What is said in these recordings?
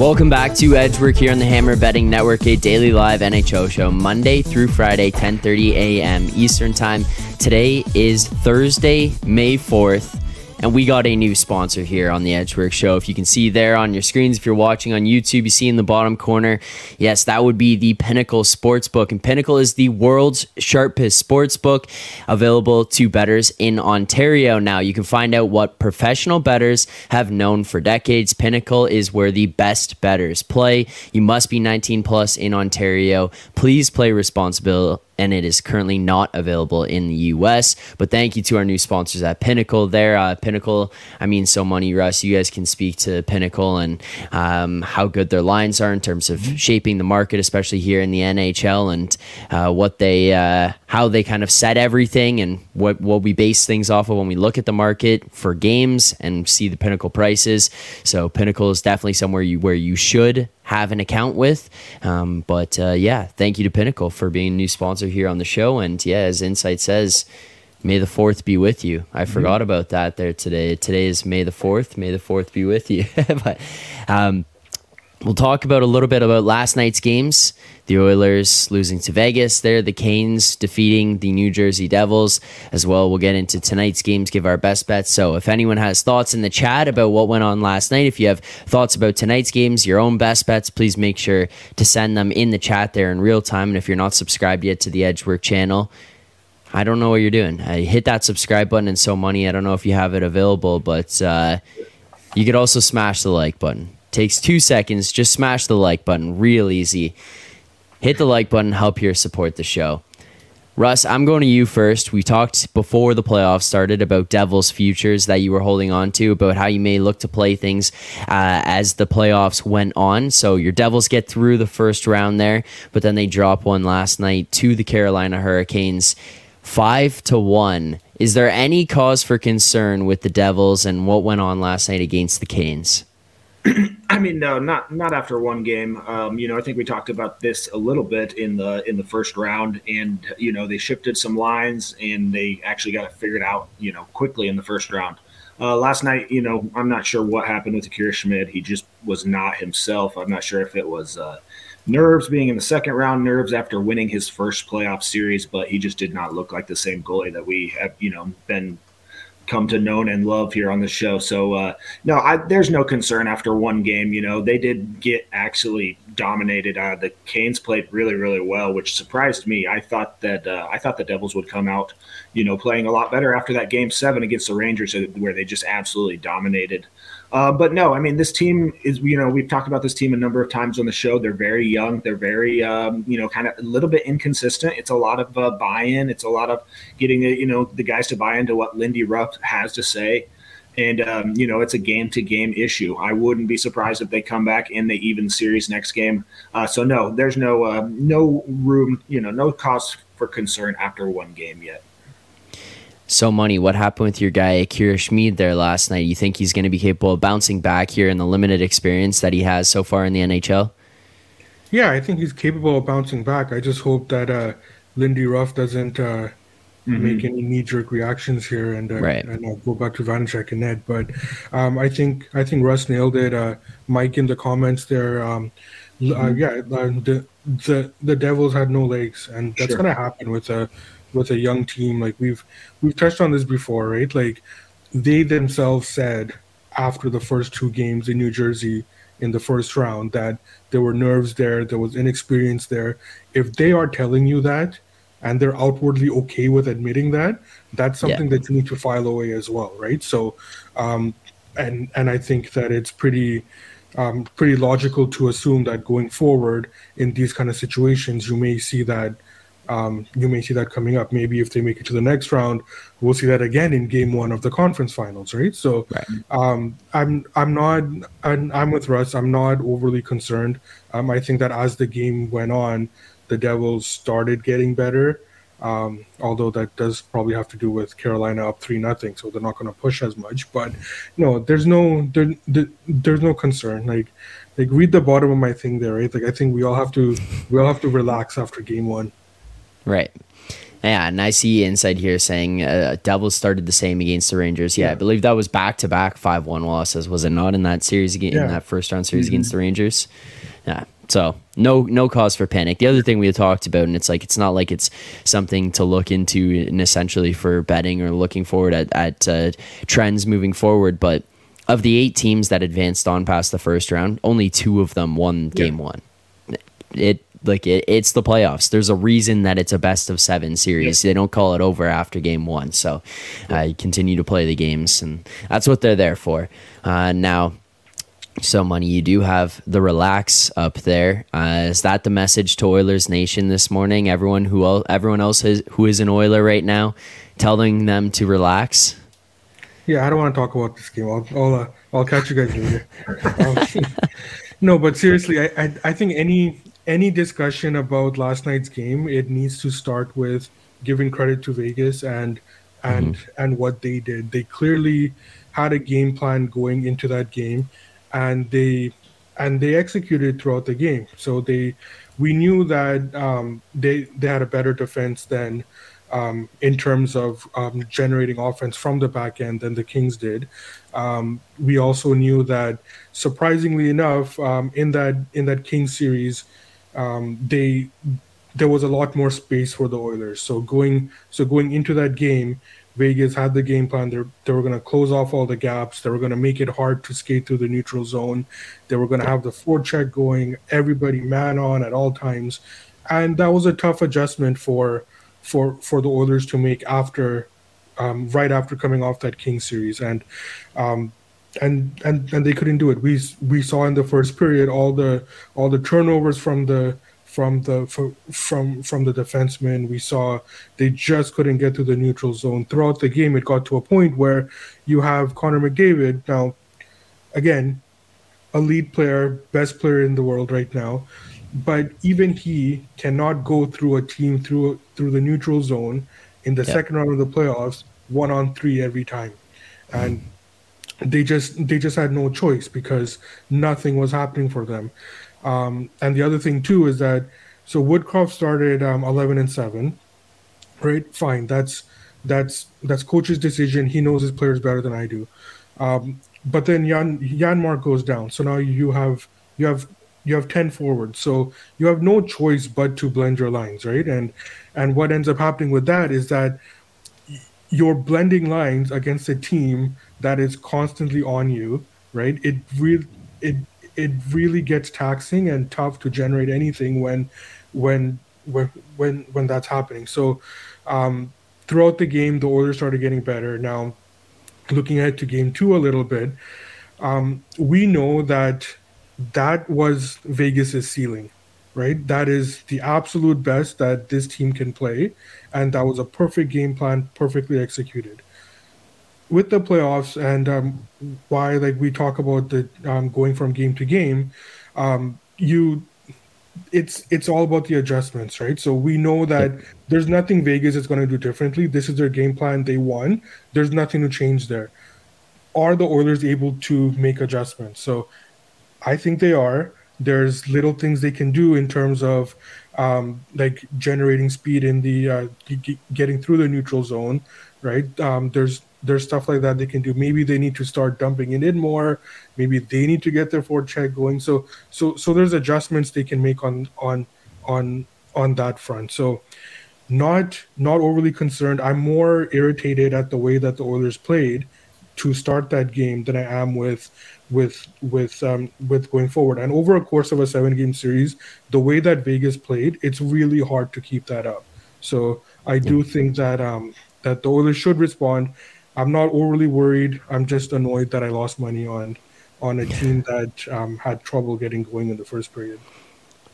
Welcome back to Edgework here on the Hammer Betting Network, a daily live NHL show, Monday through Friday, 10:30 a.m. Eastern Time. Today is Thursday, May 4th, and we got a new sponsor here on the Edgework Show. If you can see there on your screens, if you're watching on YouTube, you see in the bottom corner, yes, that would be the Pinnacle Sportsbook. And Pinnacle is the world's sharpest sportsbook available to bettors in Ontario. Now, you can find out what professional bettors have known for decades. Pinnacle is where the best bettors play. You must be 19 plus in Ontario. Please play responsible and it is currently not available in the US. But thank you to our new sponsors at Pinnacle. There, uh, Pinnacle. I mean, so money, Russ. You guys can speak to Pinnacle and um, how good their lines are in terms of shaping the market, especially here in the NHL, and uh, what they, uh, how they kind of set everything and what what we base things off of when we look at the market for games and see the Pinnacle prices. So Pinnacle is definitely somewhere you where you should have an account with. Um, but uh, yeah, thank you to Pinnacle for being a new sponsor here on the show. And yeah, as Insight says, May the fourth be with you. I forgot about that there today. Today is May the fourth. May the fourth be with you. but um, we'll talk about a little bit about last night's games. The Oilers losing to Vegas there, the Canes defeating the New Jersey Devils as well. We'll get into tonight's games, give our best bets. So, if anyone has thoughts in the chat about what went on last night, if you have thoughts about tonight's games, your own best bets, please make sure to send them in the chat there in real time. And if you're not subscribed yet to the Edgework channel, I don't know what you're doing. I hit that subscribe button and so money. I don't know if you have it available, but uh, you could also smash the like button. Takes two seconds. Just smash the like button. Real easy. Hit the like button. Help here support the show. Russ, I'm going to you first. We talked before the playoffs started about Devils futures that you were holding on to, about how you may look to play things uh, as the playoffs went on. So your Devils get through the first round there, but then they drop one last night to the Carolina Hurricanes, five to one. Is there any cause for concern with the Devils and what went on last night against the Canes? I mean, no, not not after one game. Um, you know, I think we talked about this a little bit in the in the first round, and you know, they shifted some lines, and they actually got it figured out, you know, quickly in the first round. Uh, last night, you know, I'm not sure what happened with Akira Schmid. He just was not himself. I'm not sure if it was uh, nerves being in the second round, nerves after winning his first playoff series, but he just did not look like the same goalie that we have, you know, been come to know and love here on the show. So uh, no, I, there's no concern after one game. You know, they did get actually dominated. Uh, the Canes played really, really well, which surprised me. I thought that uh, I thought the Devils would come out, you know, playing a lot better after that game seven against the Rangers, uh, where they just absolutely dominated. Uh, but no, I mean, this team is, you know, we've talked about this team a number of times on the show. They're very young. They're very, um, you know, kind of a little bit inconsistent. It's a lot of uh, buy in. It's a lot of getting, you know, the guys to buy into what Lindy Ruff has to say. And, um, you know, it's a game to game issue. I wouldn't be surprised if they come back in the even series next game. Uh, so, no, there's no, uh, no room, you know, no cause for concern after one game yet. So money, what happened with your guy Akira Schmid there last night? You think he's going to be capable of bouncing back here in the limited experience that he has so far in the NHL? Yeah, I think he's capable of bouncing back. I just hope that uh, Lindy Ruff doesn't uh, mm-hmm. make any knee jerk reactions here and uh, right. and uh, go back to Vanecek and Ned. But um, I think I think Russ nailed it. Uh, Mike in the comments there. Um, mm-hmm. yeah, the the the Devils had no legs, and that's sure. going to happen with a with a young team. Like we've we've touched on this before, right? Like they themselves said after the first two games in New Jersey in the first round that there were nerves there, there was inexperience there. If they are telling you that and they're outwardly okay with admitting that, that's something yeah. that you need to file away as well, right? So, um, and and I think that it's pretty. Um, pretty logical to assume that going forward in these kind of situations, you may see that um, you may see that coming up. Maybe if they make it to the next round, we'll see that again in Game One of the conference finals, right? So, right. Um, I'm I'm not I'm, I'm, with Russ. I'm not overly concerned. Um, I think that as the game went on, the Devils started getting better. Um, although that does probably have to do with Carolina up three nothing, so they're not going to push as much. But no, there's no there, there, there's no concern. Like like read the bottom of my thing there, right? Like I think we all have to we all have to relax after game one. Right. Yeah, and I see inside here saying uh, Devils started the same against the Rangers. Yeah, yeah. I believe that was back to back five one losses. Was it not in that series again yeah. in that first round series mm-hmm. against the Rangers? Yeah. So no no cause for panic. The other thing we talked about, and it's like it's not like it's something to look into and essentially for betting or looking forward at at uh, trends moving forward, but of the eight teams that advanced on past the first round, only two of them won game yeah. one. It like it, it's the playoffs. There's a reason that it's a best of seven series. Yeah. They don't call it over after game one. So uh, you continue to play the games, and that's what they're there for. Uh, now, so money, you do have the relax up there. Uh, is that the message to Oilers Nation this morning? Everyone who everyone else is, who is an Oiler right now, telling them to relax. Yeah, I don't want to talk about this game. I'll I'll, uh, I'll catch you guys later. um, no, but seriously, I, I I think any any discussion about last night's game, it needs to start with giving credit to Vegas and and mm-hmm. and what they did. They clearly had a game plan going into that game, and they and they executed throughout the game. So they we knew that um, they they had a better defense than um, in terms of um, generating offense from the back end than the Kings did. Um, we also knew that, surprisingly enough, um, in that in that Kings series, um, they there was a lot more space for the Oilers. So going so going into that game, Vegas had the game plan. They they were going to close off all the gaps. They were going to make it hard to skate through the neutral zone. They were going to have the forecheck going, everybody man on at all times, and that was a tough adjustment for for for the Oilers to make after um, right after coming off that King series and um, and and and they couldn't do it. We we saw in the first period all the all the turnovers from the from the from from the defensemen. We saw they just couldn't get to the neutral zone. Throughout the game. It got to a point where you have Connor McDavid. Now, again, a lead player, best player in the world right now but even he cannot go through a team through through the neutral zone in the second round of the playoffs one on three every time. And mm. they just they just had no choice because nothing was happening for them um, and the other thing too is that so woodcroft started um, 11 and 7 right? Fine that's that's that's coach's decision. He knows his players better than i do. Um, but then jan janmark goes down. So now you have you have you have 10 forwards. So you have no choice but to blend your lines right? And and what ends up happening with that is that you're blending lines against a team that is constantly on you right? It really it it really gets taxing and tough to generate anything when when when when when that's happening so um throughout the game the Oilers started getting better now looking ahead to game two a little bit um, we know that that was Vegas's ceiling, right? That is the absolute best that this team can play, and that was a perfect game plan, perfectly executed. With the playoffs and um, why, like we talk about the um, going from game to game, um, you it's it's all about the adjustments, right? So we know that there's nothing Vegas is going to do differently. This is their game plan. They won. There's nothing to change there. Are the Oilers able to make adjustments? So I think they are. There's little things they can do in terms of um, like generating speed in the uh, g- getting through the neutral zone, right? Um, there's there's stuff like that they can do. Maybe they need to start dumping it in more. Maybe they need to get their forecheck going. So so so there's adjustments they can make on on on on that front. So not not overly concerned. I'm more irritated at the way that the Oilers played to start that game than I am with with with um, with going forward. And over a course of a seven game series, the way that Vegas played, it's really hard to keep that up. So I do think that um, that the Oilers should respond. I'm not overly worried. I'm just annoyed that I lost money on on a team that um, had trouble getting going in the first period.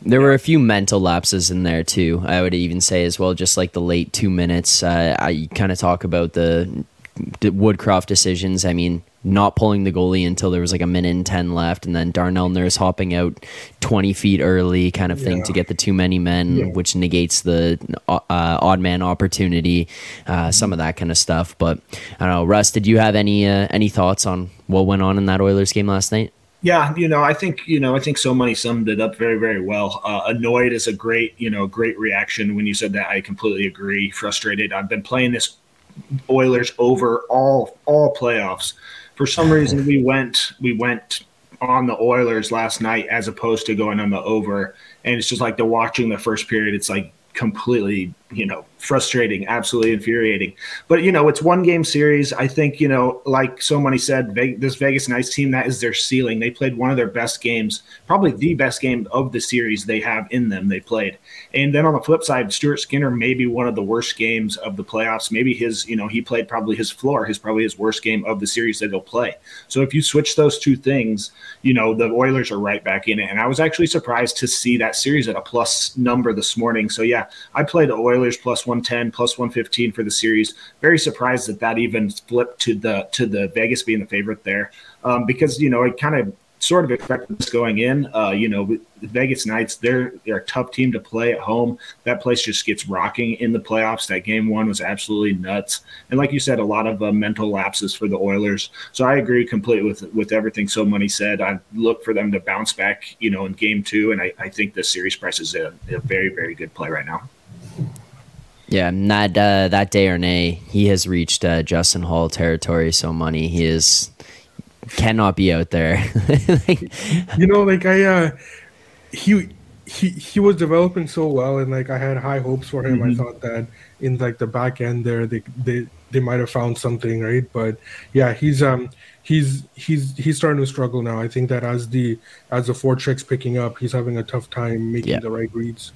There were a few mental lapses in there too. I would even say as well, just like the late two minutes. Uh, I kind of talk about the, the Woodcroft decisions. I mean, not pulling the goalie until there was like a minute and 10 left and then Darnell Nurse hopping out 20 feet early kind of thing yeah. to get the too many men yeah. which negates the uh, odd man opportunity uh, some of that kind of stuff but I don't know Russ did you have any uh, any thoughts on what went on in that Oilers game last night yeah, you know, I think you know, I think So Money summed it up very, very well. Uh, annoyed is a great, you know, great reaction when you said that. I completely agree. Frustrated. I've been playing this Oilers over all all playoffs for some reason we went we went on the Oilers last night as opposed to going on the over. And it's just like the watching the first period, it's like completely, you know, frustrating, absolutely infuriating. But you know, it's one game series. I think you know, like So Money said, this Vegas Knights team that is their ceiling. They played one of their best games, probably the best game of the series they have in them. They played, and then on the flip side, Stuart Skinner maybe one of the worst games of the playoffs. Maybe his, you know, he played probably his floor, his probably his worst game of the series that he'll play. So if you switch those two things, you know, the Oilers are right back in it. And I was actually surprised to see that series at a plus number this morning. So yeah, I played the Oilers plus one 110 plus 115 for the series. Very surprised that that even flipped to the to the Vegas being the favorite there, um, because you know I kind of sort of expected this going in. Uh, you know, Vegas Knights, they're they're a tough team to play at home. That place just gets rocking in the playoffs. That game one was absolutely nuts, and like you said, a lot of uh, mental lapses for the Oilers. So I agree completely with with everything so money said. I look for them to bounce back, you know, in game two, and I, I think the series price is a, a very very good play right now. Yeah, that uh, that Desharnais, he has reached uh, Justin Holl territory. So money, he is cannot be out there. you know, like I, uh, he he he was developing so well, and like I had high hopes for him. Mm-hmm. I thought that in like the back end there, they they they might have found something, right? But yeah, he's um he's he's he's starting to struggle now. I think that as the as the forecheck's picking up, he's having a tough time making yeah. the right reads.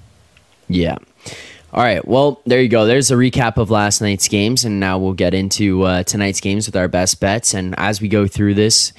Yeah. All right. Well, there you go. There's a recap of last night's games, and now we'll get into uh, tonight's games with our best bets. And as we go through this,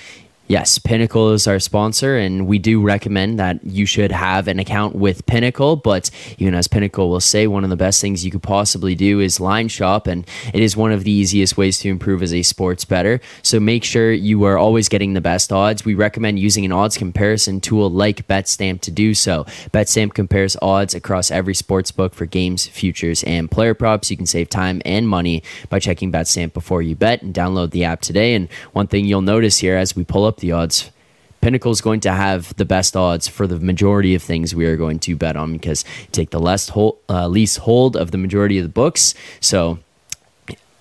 Yes, Pinnacle is our sponsor, and we do recommend that you should have an account with Pinnacle. But even as Pinnacle will say, one of the best things you could possibly do is line shop, and it is one of the easiest ways to improve as a sports better. So make sure you are always getting the best odds. We recommend using an odds comparison tool like BetStamp to do so. BetStamp compares odds across every sports book for games, futures, and player props. You can save time and money by checking BetStamp before you bet and download the app today. And one thing you'll notice here as we pull up the odds. Pinnacle is going to have the best odds for the majority of things we are going to bet on because take the less hold, uh, least hold of the majority of the books. So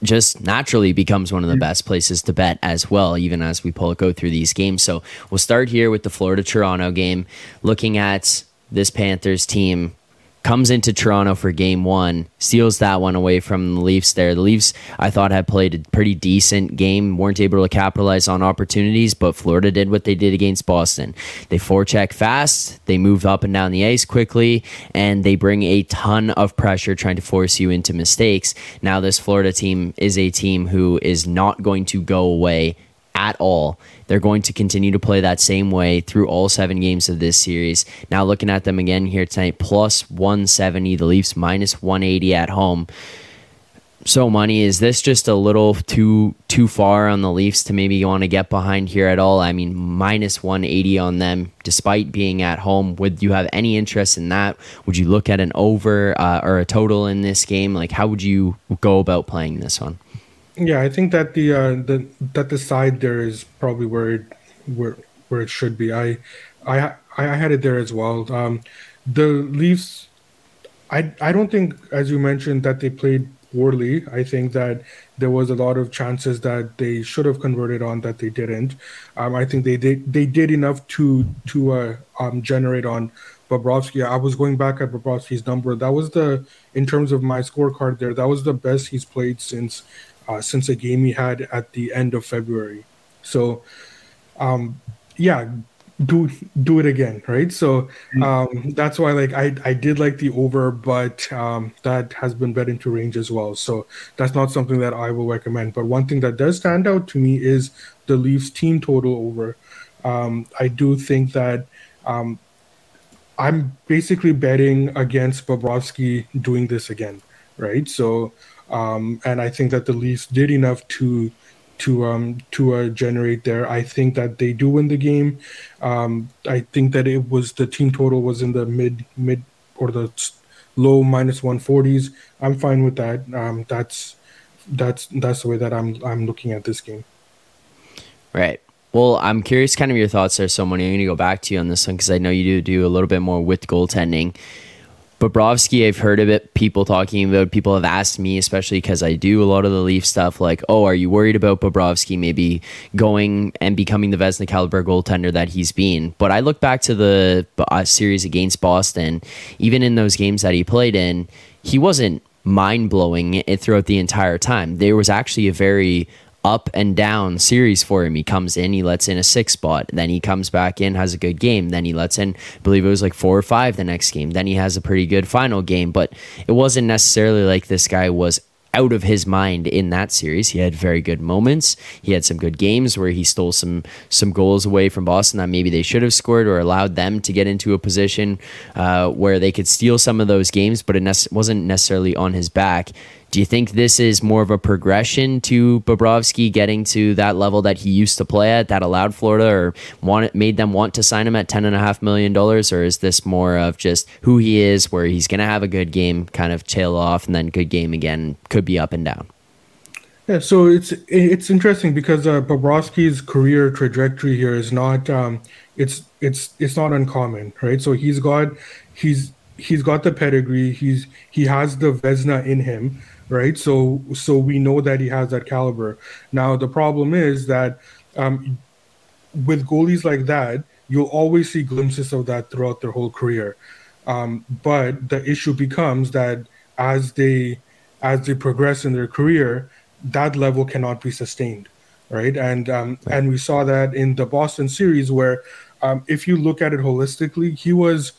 just naturally becomes one of the best places to bet as well, even as we pull go through these games. So we'll start here with the Florida Toronto game, looking at this Panthers team comes into Toronto for game one, steals that one away from the Leafs there. The Leafs, I thought, had played a pretty decent game, weren't able to capitalize on opportunities, but Florida did what they did against Boston. They forecheck fast, they move up and down the ice quickly, and they bring a ton of pressure trying to force you into mistakes. Now, this Florida team is a team who is not going to go away at all. They're going to continue to play that same way through all seven games of this series. Now, looking at them again here tonight, plus 170, the Leafs minus 180 at home. So, money is this just a little too too far on the Leafs to maybe want to get behind here at all? I mean, minus 180 on them, despite being at home. Would you have any interest in that? Would you look at an over uh, or a total in this game? Like, how would you go about playing this one? Yeah, I think that the uh, the that the side there is probably where it where where it should be. I I I had it there as well. Um, the Leafs, I I don't think, as you mentioned, that they played poorly. I think that there was a lot of chances that they should have converted on that they didn't. Um, I think they did they did enough to to uh, um, generate on Bobrovsky. I was going back at Bobrovsky's number. That was the in terms of my scorecard there. That was the best he's played since uh, since a game he had at the end of February. So, um, yeah, do do it again, right? So mm-hmm. um, that's why like I I did like the over, but um, that has been bet into range as well. So that's not something that I will recommend. But one thing that does stand out to me is the Leafs team total over. Um, I do think that um, I'm basically betting against Bobrovsky doing this again, right? So, um, and I think that the Leafs did enough to to um, to uh, generate there. I think that they do win the game. Um, I think that it was the team total was in the mid mid or the low minus 140s. I'm fine with that. Um, that's that's that's the way that I'm I'm looking at this game. Right. Well, I'm curious, kind of your thoughts there, So Money. I'm going to go back to you on this one because I know you do do a little bit more with goaltending. Bobrovsky, I've heard of it. People talking about. People have asked me, especially because I do a lot of the Leaf stuff. Like, oh, are you worried about Bobrovsky maybe going and becoming the Vezina caliber goaltender that he's been? But I look back to the uh, series against Boston. Even in those games that he played in, he wasn't mind blowing throughout the entire time. There was actually a very up and down series for him. He comes in, he lets in a six spot, then he comes back in, has a good game, then he lets in, I believe it was like four or five the next game, then he has a pretty good final game. But it wasn't necessarily like this guy was out of his mind in that series. He had very good moments. He had some good games where he stole some some goals away from Boston that maybe they should have scored or allowed them to get into a position uh, where they could steal some of those games, but it ne- wasn't necessarily on his back. Do you think this is more of a progression to Bobrovsky getting to that level that he used to play at that allowed Florida or wanted, made them want to sign him at $10.5 million? Or is this more of just who he is, where he's going to have a good game, kind of tail off, and then good game again, could be up and down? Yeah, so it's it's interesting because uh, Bobrovsky's career trajectory here is not um, it's it's it's not uncommon, right? So he's got he's he's got the pedigree. He's he has the Vezina in him, right? So so we know that he has that caliber. Now the problem is that um, with goalies like that, you'll always see glimpses of that throughout their whole career. Um, but the issue becomes that as they as they progress in their career, that level cannot be sustained, right? And um, and we saw that in the Boston series where, um, if you look at it holistically, he was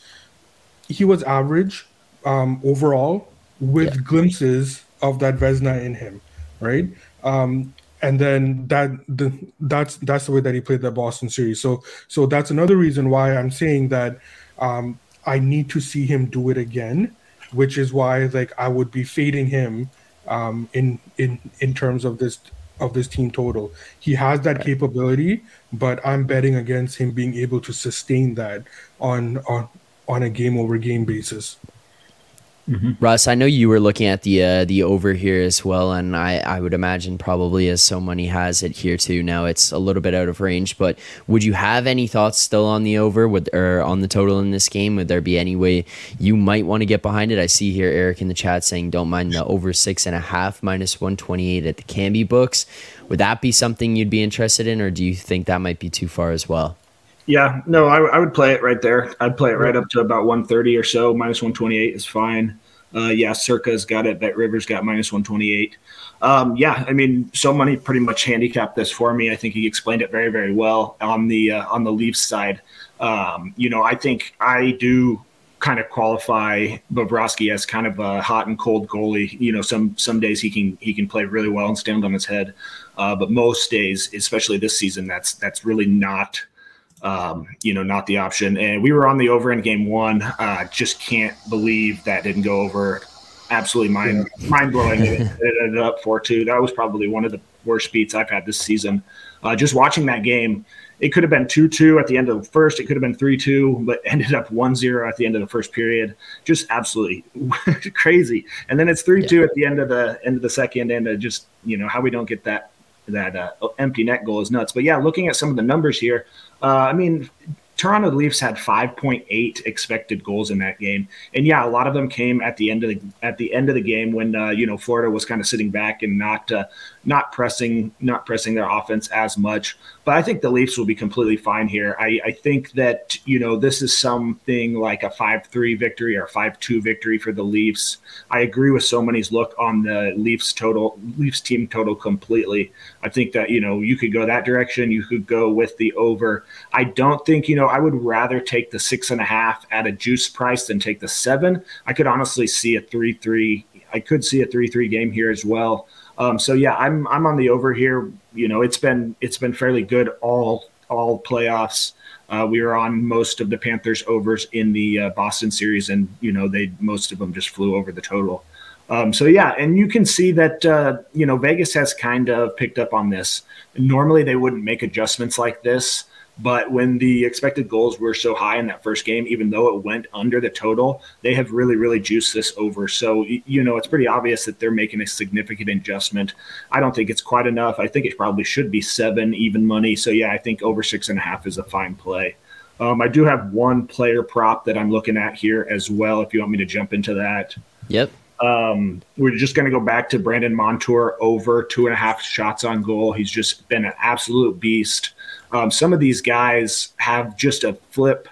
he was average um, overall with yeah. glimpses of that Vezina in him, right? Um, and then that the, that's that's the way that he played the Boston series. So so that's another reason why I'm saying that um, I need to see him do it again, which is why like I would be fading him um, in in in terms of this of this team total. He has that right. capability, but I'm betting against him being able to sustain that on on on a game over game basis. Mm-hmm. Russ, I know you were looking at the uh, the over here as well, and I, I would imagine probably as So Money has it here too. Now it's a little bit out of range, but would you have any thoughts still on the over or on the total in this game? Would there be any way you might want to get behind it? I see here Eric in the chat saying don't mind the over six and a half minus one twenty eight at the Canby books. Would that be something you'd be interested in, or do you think that might be too far as well? Yeah, no, I, I, would play it right there. I'd play it right up to about 130 or so. Minus 128 is fine. Uh, yeah, Circa's got it. BetRivers got minus 128. Um, yeah, I mean, so money pretty much handicapped this for me. I think he explained it very, very well on the uh, on the Leafs side. Um, you know, I think I do kind of qualify Bobrovsky as kind of a hot and cold goalie. You know, some some days he can he can play really well and stand on his head, uh, but most days, especially this season, that's that's really not um, you know, not the option. And we were on the over in game one. Uh, just can't believe that didn't go over. Absolutely mind yeah. mind blowing. it, it, ended up four two. That was probably one of the worst beats I've had this season. Uh, just watching that game, it could have been two two at the end of the first. It could have been three two, but ended up one zero at the end of the first period. Just absolutely crazy. And then it's three two yeah. at the end of the end of the second, and uh, just you know how we don't get that that uh, empty net goal is nuts. But yeah, looking at some of the numbers here, uh, I mean, Toronto Leafs had 5.8 expected goals in that game, and yeah, a lot of them came at the end of the at the end of the game when uh, you know Florida was kind of sitting back and not uh, not pressing not pressing their offense as much. But I think the Leafs will be completely fine here. I, I think that you know this is something like a five three victory or five two victory for the Leafs. I agree with So Money's look on the Leafs total Leafs team total completely. I think that you know you could go that direction. You could go with the over. I don't think you know I would rather take the six and a half at a juice price than take the seven. I could honestly see a three three. I could see a three three game here as well. Um, so yeah, I'm I'm on the over here. You know, it's been it's been fairly good all all playoffs. Uh, we were on most of the Panthers overs in the uh, Boston series, and you know they most of them just flew over the total. Um, so yeah, and you can see that uh, you know Vegas has kind of picked up on this. Normally they wouldn't make adjustments like this, but when the expected goals were so high in that first game, even though it went under the total, they have really, really juiced this over. So, you know, it's pretty obvious that they're making a significant adjustment. I don't think it's quite enough. I think it probably should be seven even money. So, yeah, I think over six and a half is a fine play. Um, I do have one player prop that I'm looking at here as well, if you want me to jump into that. Yep. Um, we're just going to go back to Brandon Montour over two and a half shots on goal. He's just been an absolute beast. Um, some of these guys have just a flip,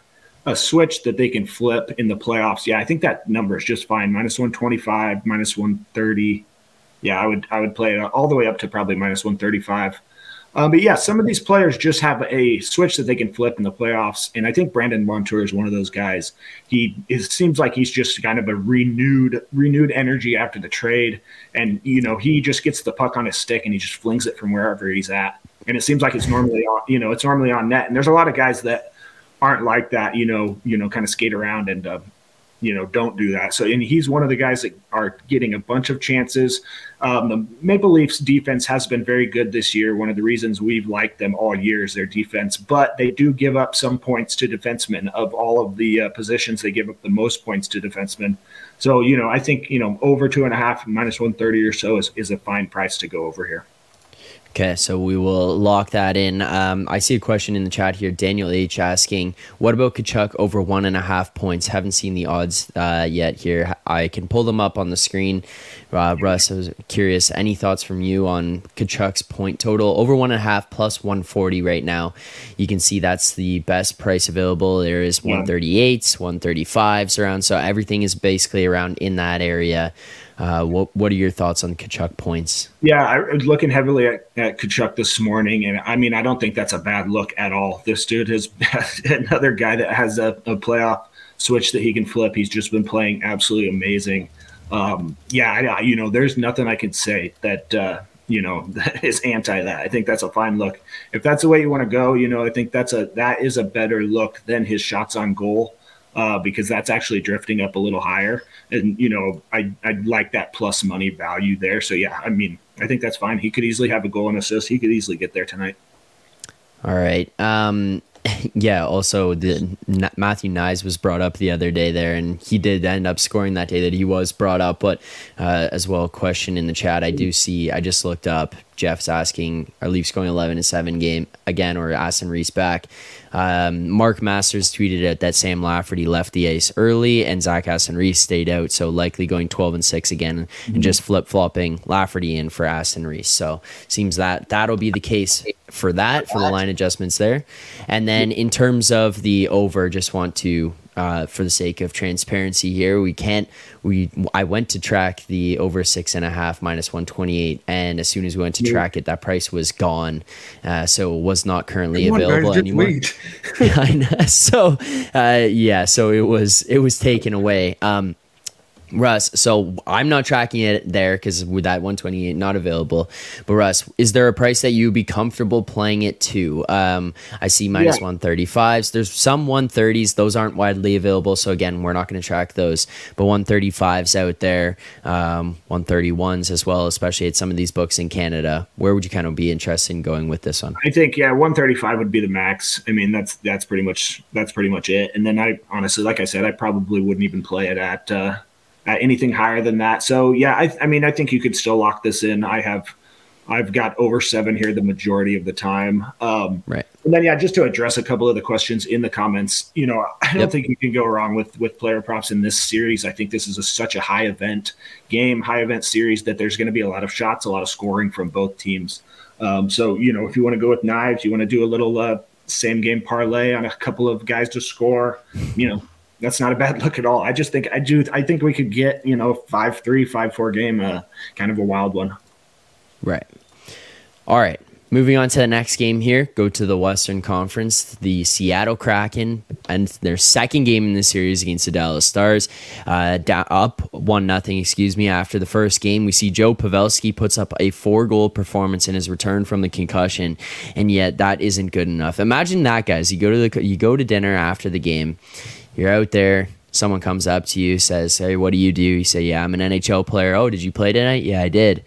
a switch that they can flip in the playoffs. Yeah, I think that number is just fine. Minus one twenty five, minus one thirty. Yeah, I would I would play it all the way up to probably minus one thirty five. Um, but yeah, some of these players just have a switch that they can flip in the playoffs, and I think Brandon Montour is one of those guys. He it seems like he's just kind of a renewed renewed energy after the trade, and you know he just gets the puck on his stick and he just flings it from wherever he's at and it seems like it's normally on, you know, it's normally on net. And there's a lot of guys that aren't like that, you know, you know, kind of skate around and, uh, you know, don't do that. So, and he's one of the guys that are getting a bunch of chances. Um, the Maple Leafs defense has been very good this year. One of the reasons we've liked them all year is their defense, but they do give up some points to defensemen. Of all of the uh, positions, they give up the most points to defensemen. So, you know, I think, you know, over two and a half, minus 130 or so is, is a fine price to go over here. Okay, so we will lock that in. Um, I see a question in the chat here. Daniel H asking, "What about Tkachuk over one and a half points?" Haven't seen the odds uh, yet. Here, I can pull them up on the screen. Uh, Russ, I was curious. Any thoughts from you on Tkachuk's point total over one and a half plus one forty right now? You can see that's the best price available. There is one thirty eights, one thirty fives around. So everything is basically around in that area. Uh, what what are your thoughts on Tkachuk points? Yeah, I was looking heavily at, at Tkachuk this morning, and I mean, I don't think that's a bad look at all. This dude has another guy that has a, a, playoff switch that he can flip. He's just been playing absolutely amazing. Um, yeah, I, you know, there's nothing I can say that uh, you know that is anti that. I think that's a fine look. If that's the way you want to go, you know, I think that's a that is a better look than his shots on goal uh, because that's actually drifting up a little higher. And you know, I I like that plus money value there. So yeah, I mean, I think that's fine. He could easily have a goal and assist. He could easily get there tonight. All right. Um, yeah. Also, the Matthew Knies was brought up the other day there, and he did end up scoring that day that he was brought up. But uh, as well, question in the chat. I do see. I just looked up. Jeff's asking, are Leafs going 11 to 7 game again or Aston Reese back? Um, Mark Masters tweeted out that Sam Lafferty left the ice early and Zach Aston Reese stayed out, so likely going 12 and 6 again mm-hmm. and just flip flopping Lafferty in for Aston Reese. So seems that that'll be the case for that, for the line adjustments there. And then in terms of the over, just want to uh, for the sake of transparency here. We can't. We I went to track the over six and a half minus one twenty eight, and as soon as we went to yeah. track it, that price was gone, uh, so it was not currently available anymore. So uh, yeah, so it was it was taken away. Um, Russ, so I'm not tracking it there because with that 128 not available. But Russ, is there a price that you'd be comfortable playing it to? Um, I see minus yeah. 135s. There's some 130s; those aren't widely available. So again, we're not going to track those. But 135s out there, um, 131s as well, especially at some of these books in Canada. Where would you kind of be interested in going with this one? I think yeah, 135 would be the max. I mean, that's that's pretty much that's pretty much it. And then I honestly, like I said, I probably wouldn't even play it at. Uh, uh, anything higher than that. So yeah, I, I, mean, I think you could still lock this in. I have, I've got over seven here the majority of the time. Um, right. And then yeah, just to address a couple of the questions in the comments, you know, I don't yep. think you can go wrong with with player props in this series. I think this is a, such a high event game, high event series that there's going to be a lot of shots, a lot of scoring from both teams. Um, so you know, if you want to go with Knies, you want to do a little uh, same game parlay on a couple of guys to score. You know, that's not a bad look at all. I just think I do. I think we could get you know five three five four game, uh, kind of a wild one. Right. All right. Moving on to the next game here, go to the Western Conference. The Seattle Kraken and their second game in the series against the Dallas Stars, uh, da- up one nothing. Excuse me. After the first game, we see Joe Pavelski puts up a four goal performance in his return from the concussion, and yet that isn't good enough. Imagine that, guys. You go to the you go to dinner after the game. You're out there. Someone comes up to you, says, "Hey, what do you do?" You say, "Yeah, I'm an NHL player." Oh, did you play tonight? Yeah, I did.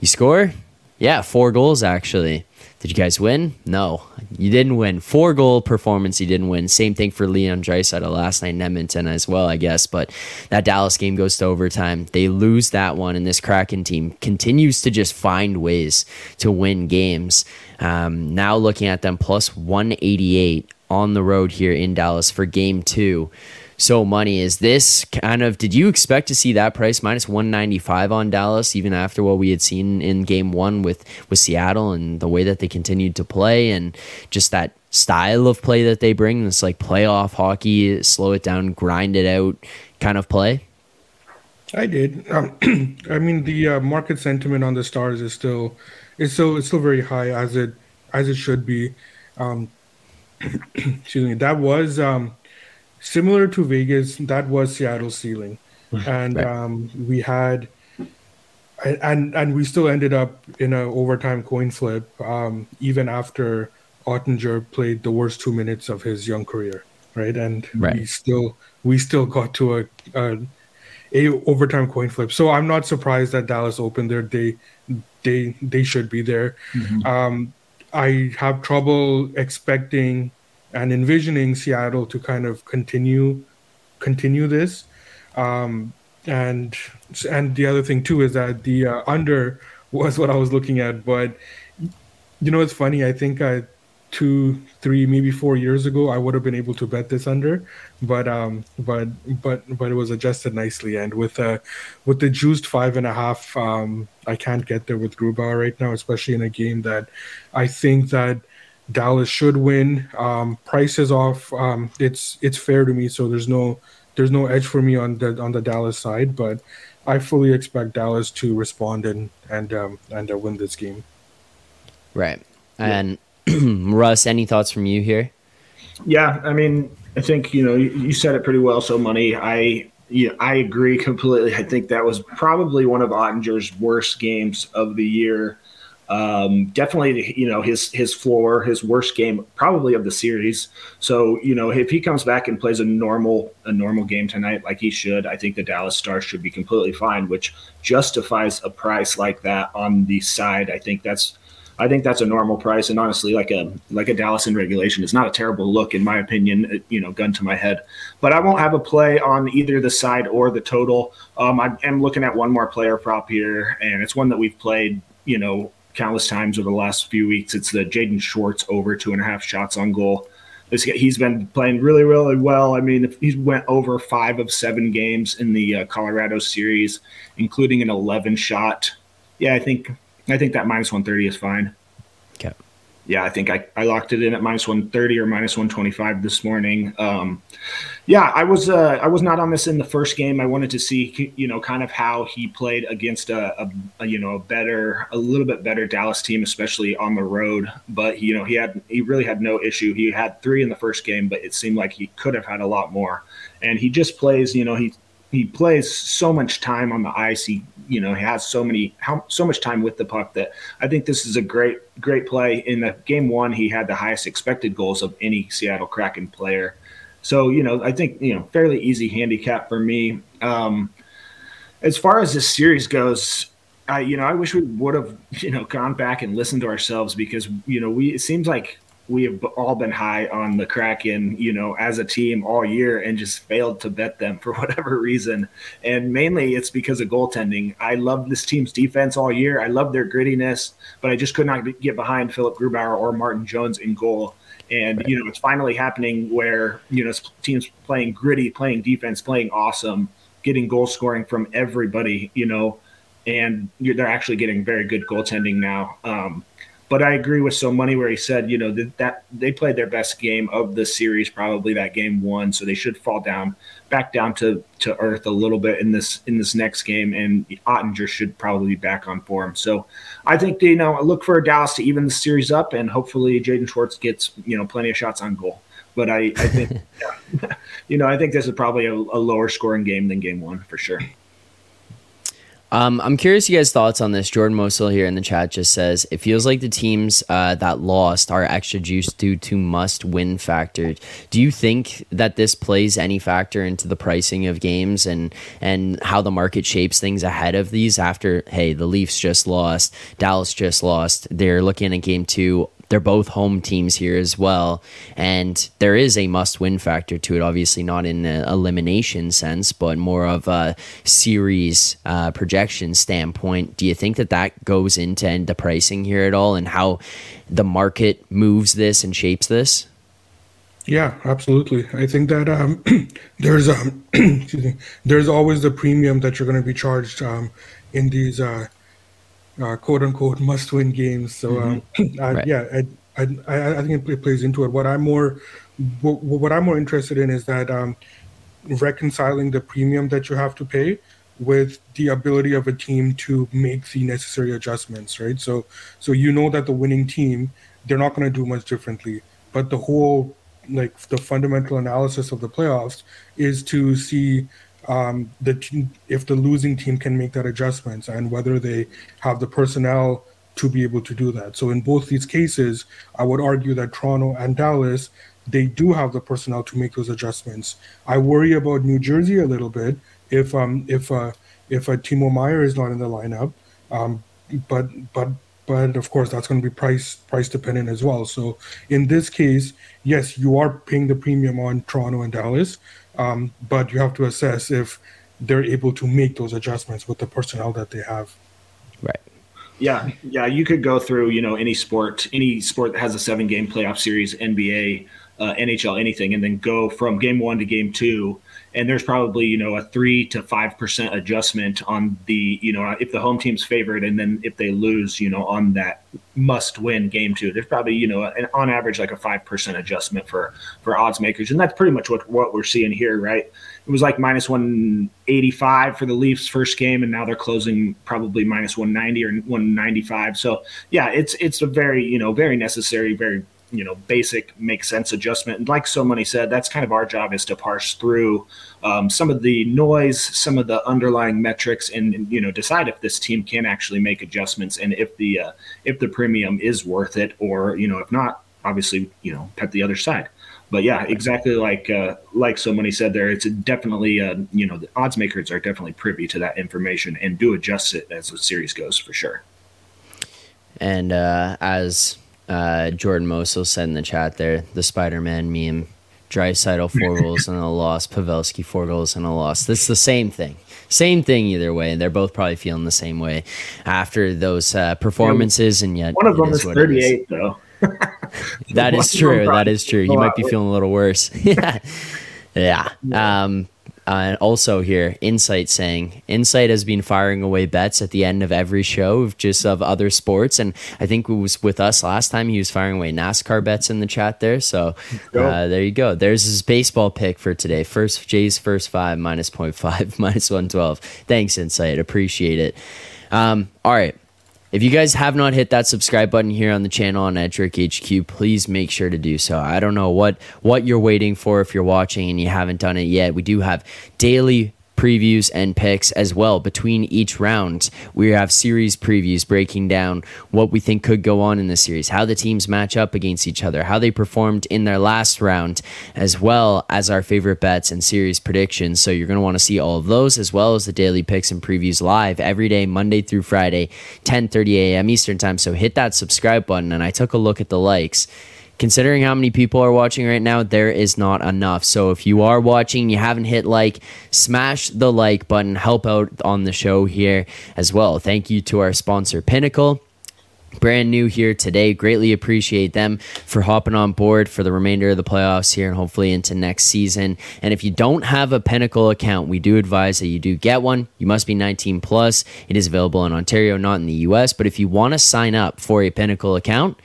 You score? Yeah, four goals actually. Did you guys win? No, you didn't win. Four goal performance, you didn't win. Same thing for Leon Draisaitl last night in Edmonton as well, I guess. But that Dallas game goes to overtime. They lose that one, and this Kraken team continues to just find ways to win games. Um, now looking at them plus 188 on the road here in Dallas for game two so money. Is this kind of did you expect to see that price minus 195 on Dallas even after what we had seen in game 1 with with Seattle and the way that they continued to play and just that style of play that they bring this like playoff hockey, slow it down, grind it out kind of play? I did. Um, I mean, the uh, market sentiment on the Stars is still, is still, it's still very high as it as it should be. Um, excuse me. That was um, similar to Vegas, that was Seattle's ceiling, and right. um, we had, and and we still ended up in an overtime coin flip, um, even after Oettinger played the worst two minutes of his young career, right? And right. we still we still got to a, a, a overtime coin flip. So I'm not surprised that Dallas opened there. They they they should be there. Mm-hmm. Um, I have trouble expecting and envisioning Seattle to kind of continue continue this. Um, and and the other thing too is that the uh, under was what I was looking at, but you know it's funny. I think I two, three, maybe four years ago, I would have been able to bet this under, but um, but but but it was adjusted nicely, and with uh, with the juiced five and a half, um, I can't get there with Grubauer right now, especially in a game that I think that Dallas should win. Um, price is off. Um, it's it's fair to me, so there's no there's no edge for me on the on the Dallas side. But I fully expect Dallas to respond and and um, and uh, win this game. Right. And Russ, any thoughts from you here? Yeah, I mean, I think you know you, said it pretty well. So money, I yeah, I agree completely. I think that was probably one of Oettinger's worst games of the year. Um, definitely, you know, his his floor, his worst game probably of the series. So, you know, if he comes back and plays a normal a normal game tonight like he should, I think the Dallas Stars should be completely fine, which justifies a price like that on the side. I think that's I think that's a normal price, and honestly, like a like a Dallas in regulation is not a terrible look in my opinion. Uh, you know, gun to my head, but I won't have a play on either the side or the total. Um, I am looking at one more player prop here, and it's one that we've played. You know, countless times over the last few weeks. It's the Jaden Schwartz over two and a half shots on goal. This, he's been playing really, really well. I mean, he went over five of seven games in the uh, Colorado series, including an 11 shot. Yeah, I think I think that minus 130 is fine. Okay. Yeah, I think I, I locked it in at minus 130 or minus 125 this morning. Um, yeah, I was uh, I was not on this in the first game. I wanted to see you know kind of how he played against a, a, a, you know a better a little bit better Dallas team, especially on the road. But you know he had he really had no issue. He had three in the first game, but it seemed like he could have had a lot more. And he just plays you know he he plays so much time on the ice. He you know he has so many how so much time with the puck that I think this is a great great play. In the game one, he had the highest expected goals of any Seattle Kraken player. So, you know, I think, you know, fairly easy handicap for me. Um, as far as this series goes, I, you know, I wish we would have, you know, gone back and listened to ourselves because, you know, we, it seems like we have all been high on the Kraken, you know, as a team all year and just failed to bet them for whatever reason. And mainly it's because of goaltending. I love this team's defense all year. I love their grittiness, but I just could not get behind Philipp Grubauer or Martin Jones in goal. And right. you know, it's finally happening where you know teams playing gritty, playing defense, playing awesome, getting goal scoring from everybody. You know, and they're actually getting very good goaltending now. Um, but I agree with so money where he said, you know, that, that they played their best game of the series, probably that game one, so they should fall down back down to to earth a little bit in this in this next game, and Oettinger should probably be back on form. So I think you know I look for Dallas to even the series up, and hopefully Jaden Schwartz gets you know plenty of shots on goal. But I, I think yeah, you know I think this is probably a, a lower scoring game than game one for sure. Um, I'm curious you guys' thoughts on this. Jordan Mosul here in the chat just says it feels like the teams uh, that lost are extra juice due to must win factor. Do you think that this plays any factor into the pricing of games and and how the market shapes things ahead of these? After hey, the Leafs just lost, Dallas just lost. They're looking at game two they're both home teams here as well. And there is a must win factor to it, obviously, not in an elimination sense, but more of a series uh, projection standpoint. Do you think that that goes into the pricing here at all and how the market moves this and shapes this? Yeah, absolutely. I think that um, there's um, there's always the premium that you're going to be charged um, in these uh, uh, quote unquote must win games. So mm-hmm. um, right. yeah, I, I, I think it plays into it. What I'm more what, what I'm more interested in is that um, reconciling the premium that you have to pay with the ability of a team to make the necessary adjustments, right? So so you know that the winning team they're not going to do much differently, but the whole like the fundamental analysis of the playoffs is to see um, the if the losing team can make that adjustments and whether they have the personnel to be able to do that. So in both these cases, I would argue that Toronto and Dallas they do have the personnel to make those adjustments. I worry about New Jersey a little bit if um if uh if a uh, Timo Meier is not in the lineup, um, but but but of course that's going to be price price dependent as well. So in this case, yes, you are paying the premium on Toronto and Dallas, um, but you have to assess if they're able to make those adjustments with the personnel that they have. Right. Yeah, yeah. You could go through, you know, any sport, any sport that has a seven-game playoff series, NBA, uh, NHL, anything, and then go from game one to game two and there's probably you know a three to five percent adjustment on the you know if the home team's favored and then if they lose you know on that must win game two there's probably you know an, on average like a five percent adjustment for for odds makers. And that's pretty much what what we're seeing here right? It was like minus 185 for the Leafs first game and now they're closing probably minus 190 or 195 so yeah it's it's a very you know very necessary very you know basic make sense adjustment. And like So Money said that's kind of our job is to parse through um, some of the noise some of the underlying metrics and, and, you know decide if this team can actually make adjustments and if the uh, if the premium is worth it or you know if not obviously you know pet the other side. But yeah exactly like uh, like So Money said there it's definitely uh, you know the odds makers are definitely privy to that information and do adjust it as the series goes for sure. And uh, as uh, Jordan Mosul said in the chat there, the Spider Man meme. Draisaitl four goals and a loss. Pavelski four goals and a loss. That's the same thing. Same thing either way. They're both probably feeling the same way after those uh, performances. And yet, one of them is thirty eight though. that is true. That is true. You might be feeling a little worse. yeah. Yeah. Um, uh, also here, Insight saying Insight has been firing away bets at the end of every show of just of other sports, and I think it was with us last time. He was firing away NASCAR bets in the chat there. So uh, there you go. There's his baseball pick for today. First Jays first five minus 0.5 minus one twelve. Thanks Insight, appreciate it. Um, all right. If you guys have not hit that subscribe button here on the channel on Edric HQ, please make sure to do so. I don't know what what you're waiting for if you're watching and you haven't done it yet. We do have daily previews and picks as well between each round. We have series previews breaking down what we think could go on in the series, how the teams match up against each other, how they performed in their last round, as well as our favorite bets and series predictions. So you're going to want to see all of those as well as the daily picks and previews live every day, Monday through Friday, 10:30 a.m. Eastern time. So hit that subscribe button and I took a look at the likes considering how many people are watching right now, there is not enough. So if you are watching, you haven't hit like, smash the like button, help out on the show here as well. Thank you to our sponsor, Pinnacle. brand new here today. Greatly appreciate them for hopping on board for the remainder of the playoffs here and hopefully into next season. And if you don't have a Pinnacle account, we do advise that you do get one. You must be 19 plus. It is available in Ontario, not in the US. But if you want to sign up for a Pinnacle account,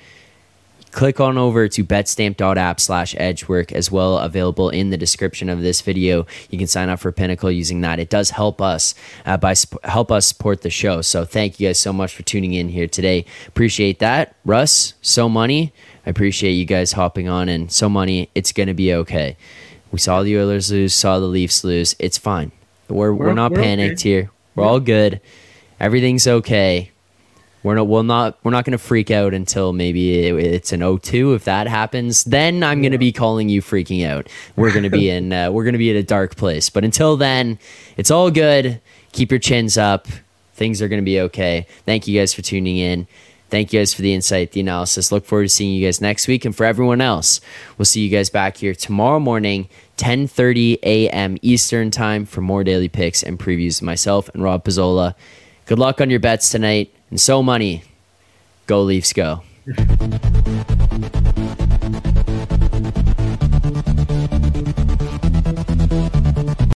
click on over to betstamp.app slash edgework as well available in the description of this video. You can sign up for pinnacle using that. It does help us uh, by sp- help us support the show. So thank you guys so much for tuning in here today. Appreciate that. Russ so money. I appreciate you guys hopping on and so money it's gonna be okay. We saw the oilers lose saw the leafs lose. It's fine. We're, we're, we're not we're panicked okay. here. We're yeah. all good. Everything's okay we're not we'll not we're not going to freak out until maybe it's an O2 if that happens then I'm going to be calling you freaking out. We're going to be in uh, we're going to be at a dark place. But until then it's all good. Keep your chins up. Things are going to be okay. Thank you guys for tuning in. Thank you guys for the insight the analysis. Look forward to seeing you guys next week. And for everyone else we'll see you guys back here tomorrow morning 10:30 a.m. Eastern time for more daily picks and previews. Myself and Rob Pizzola. Good luck on your bets tonight and so money. Go Leafs go.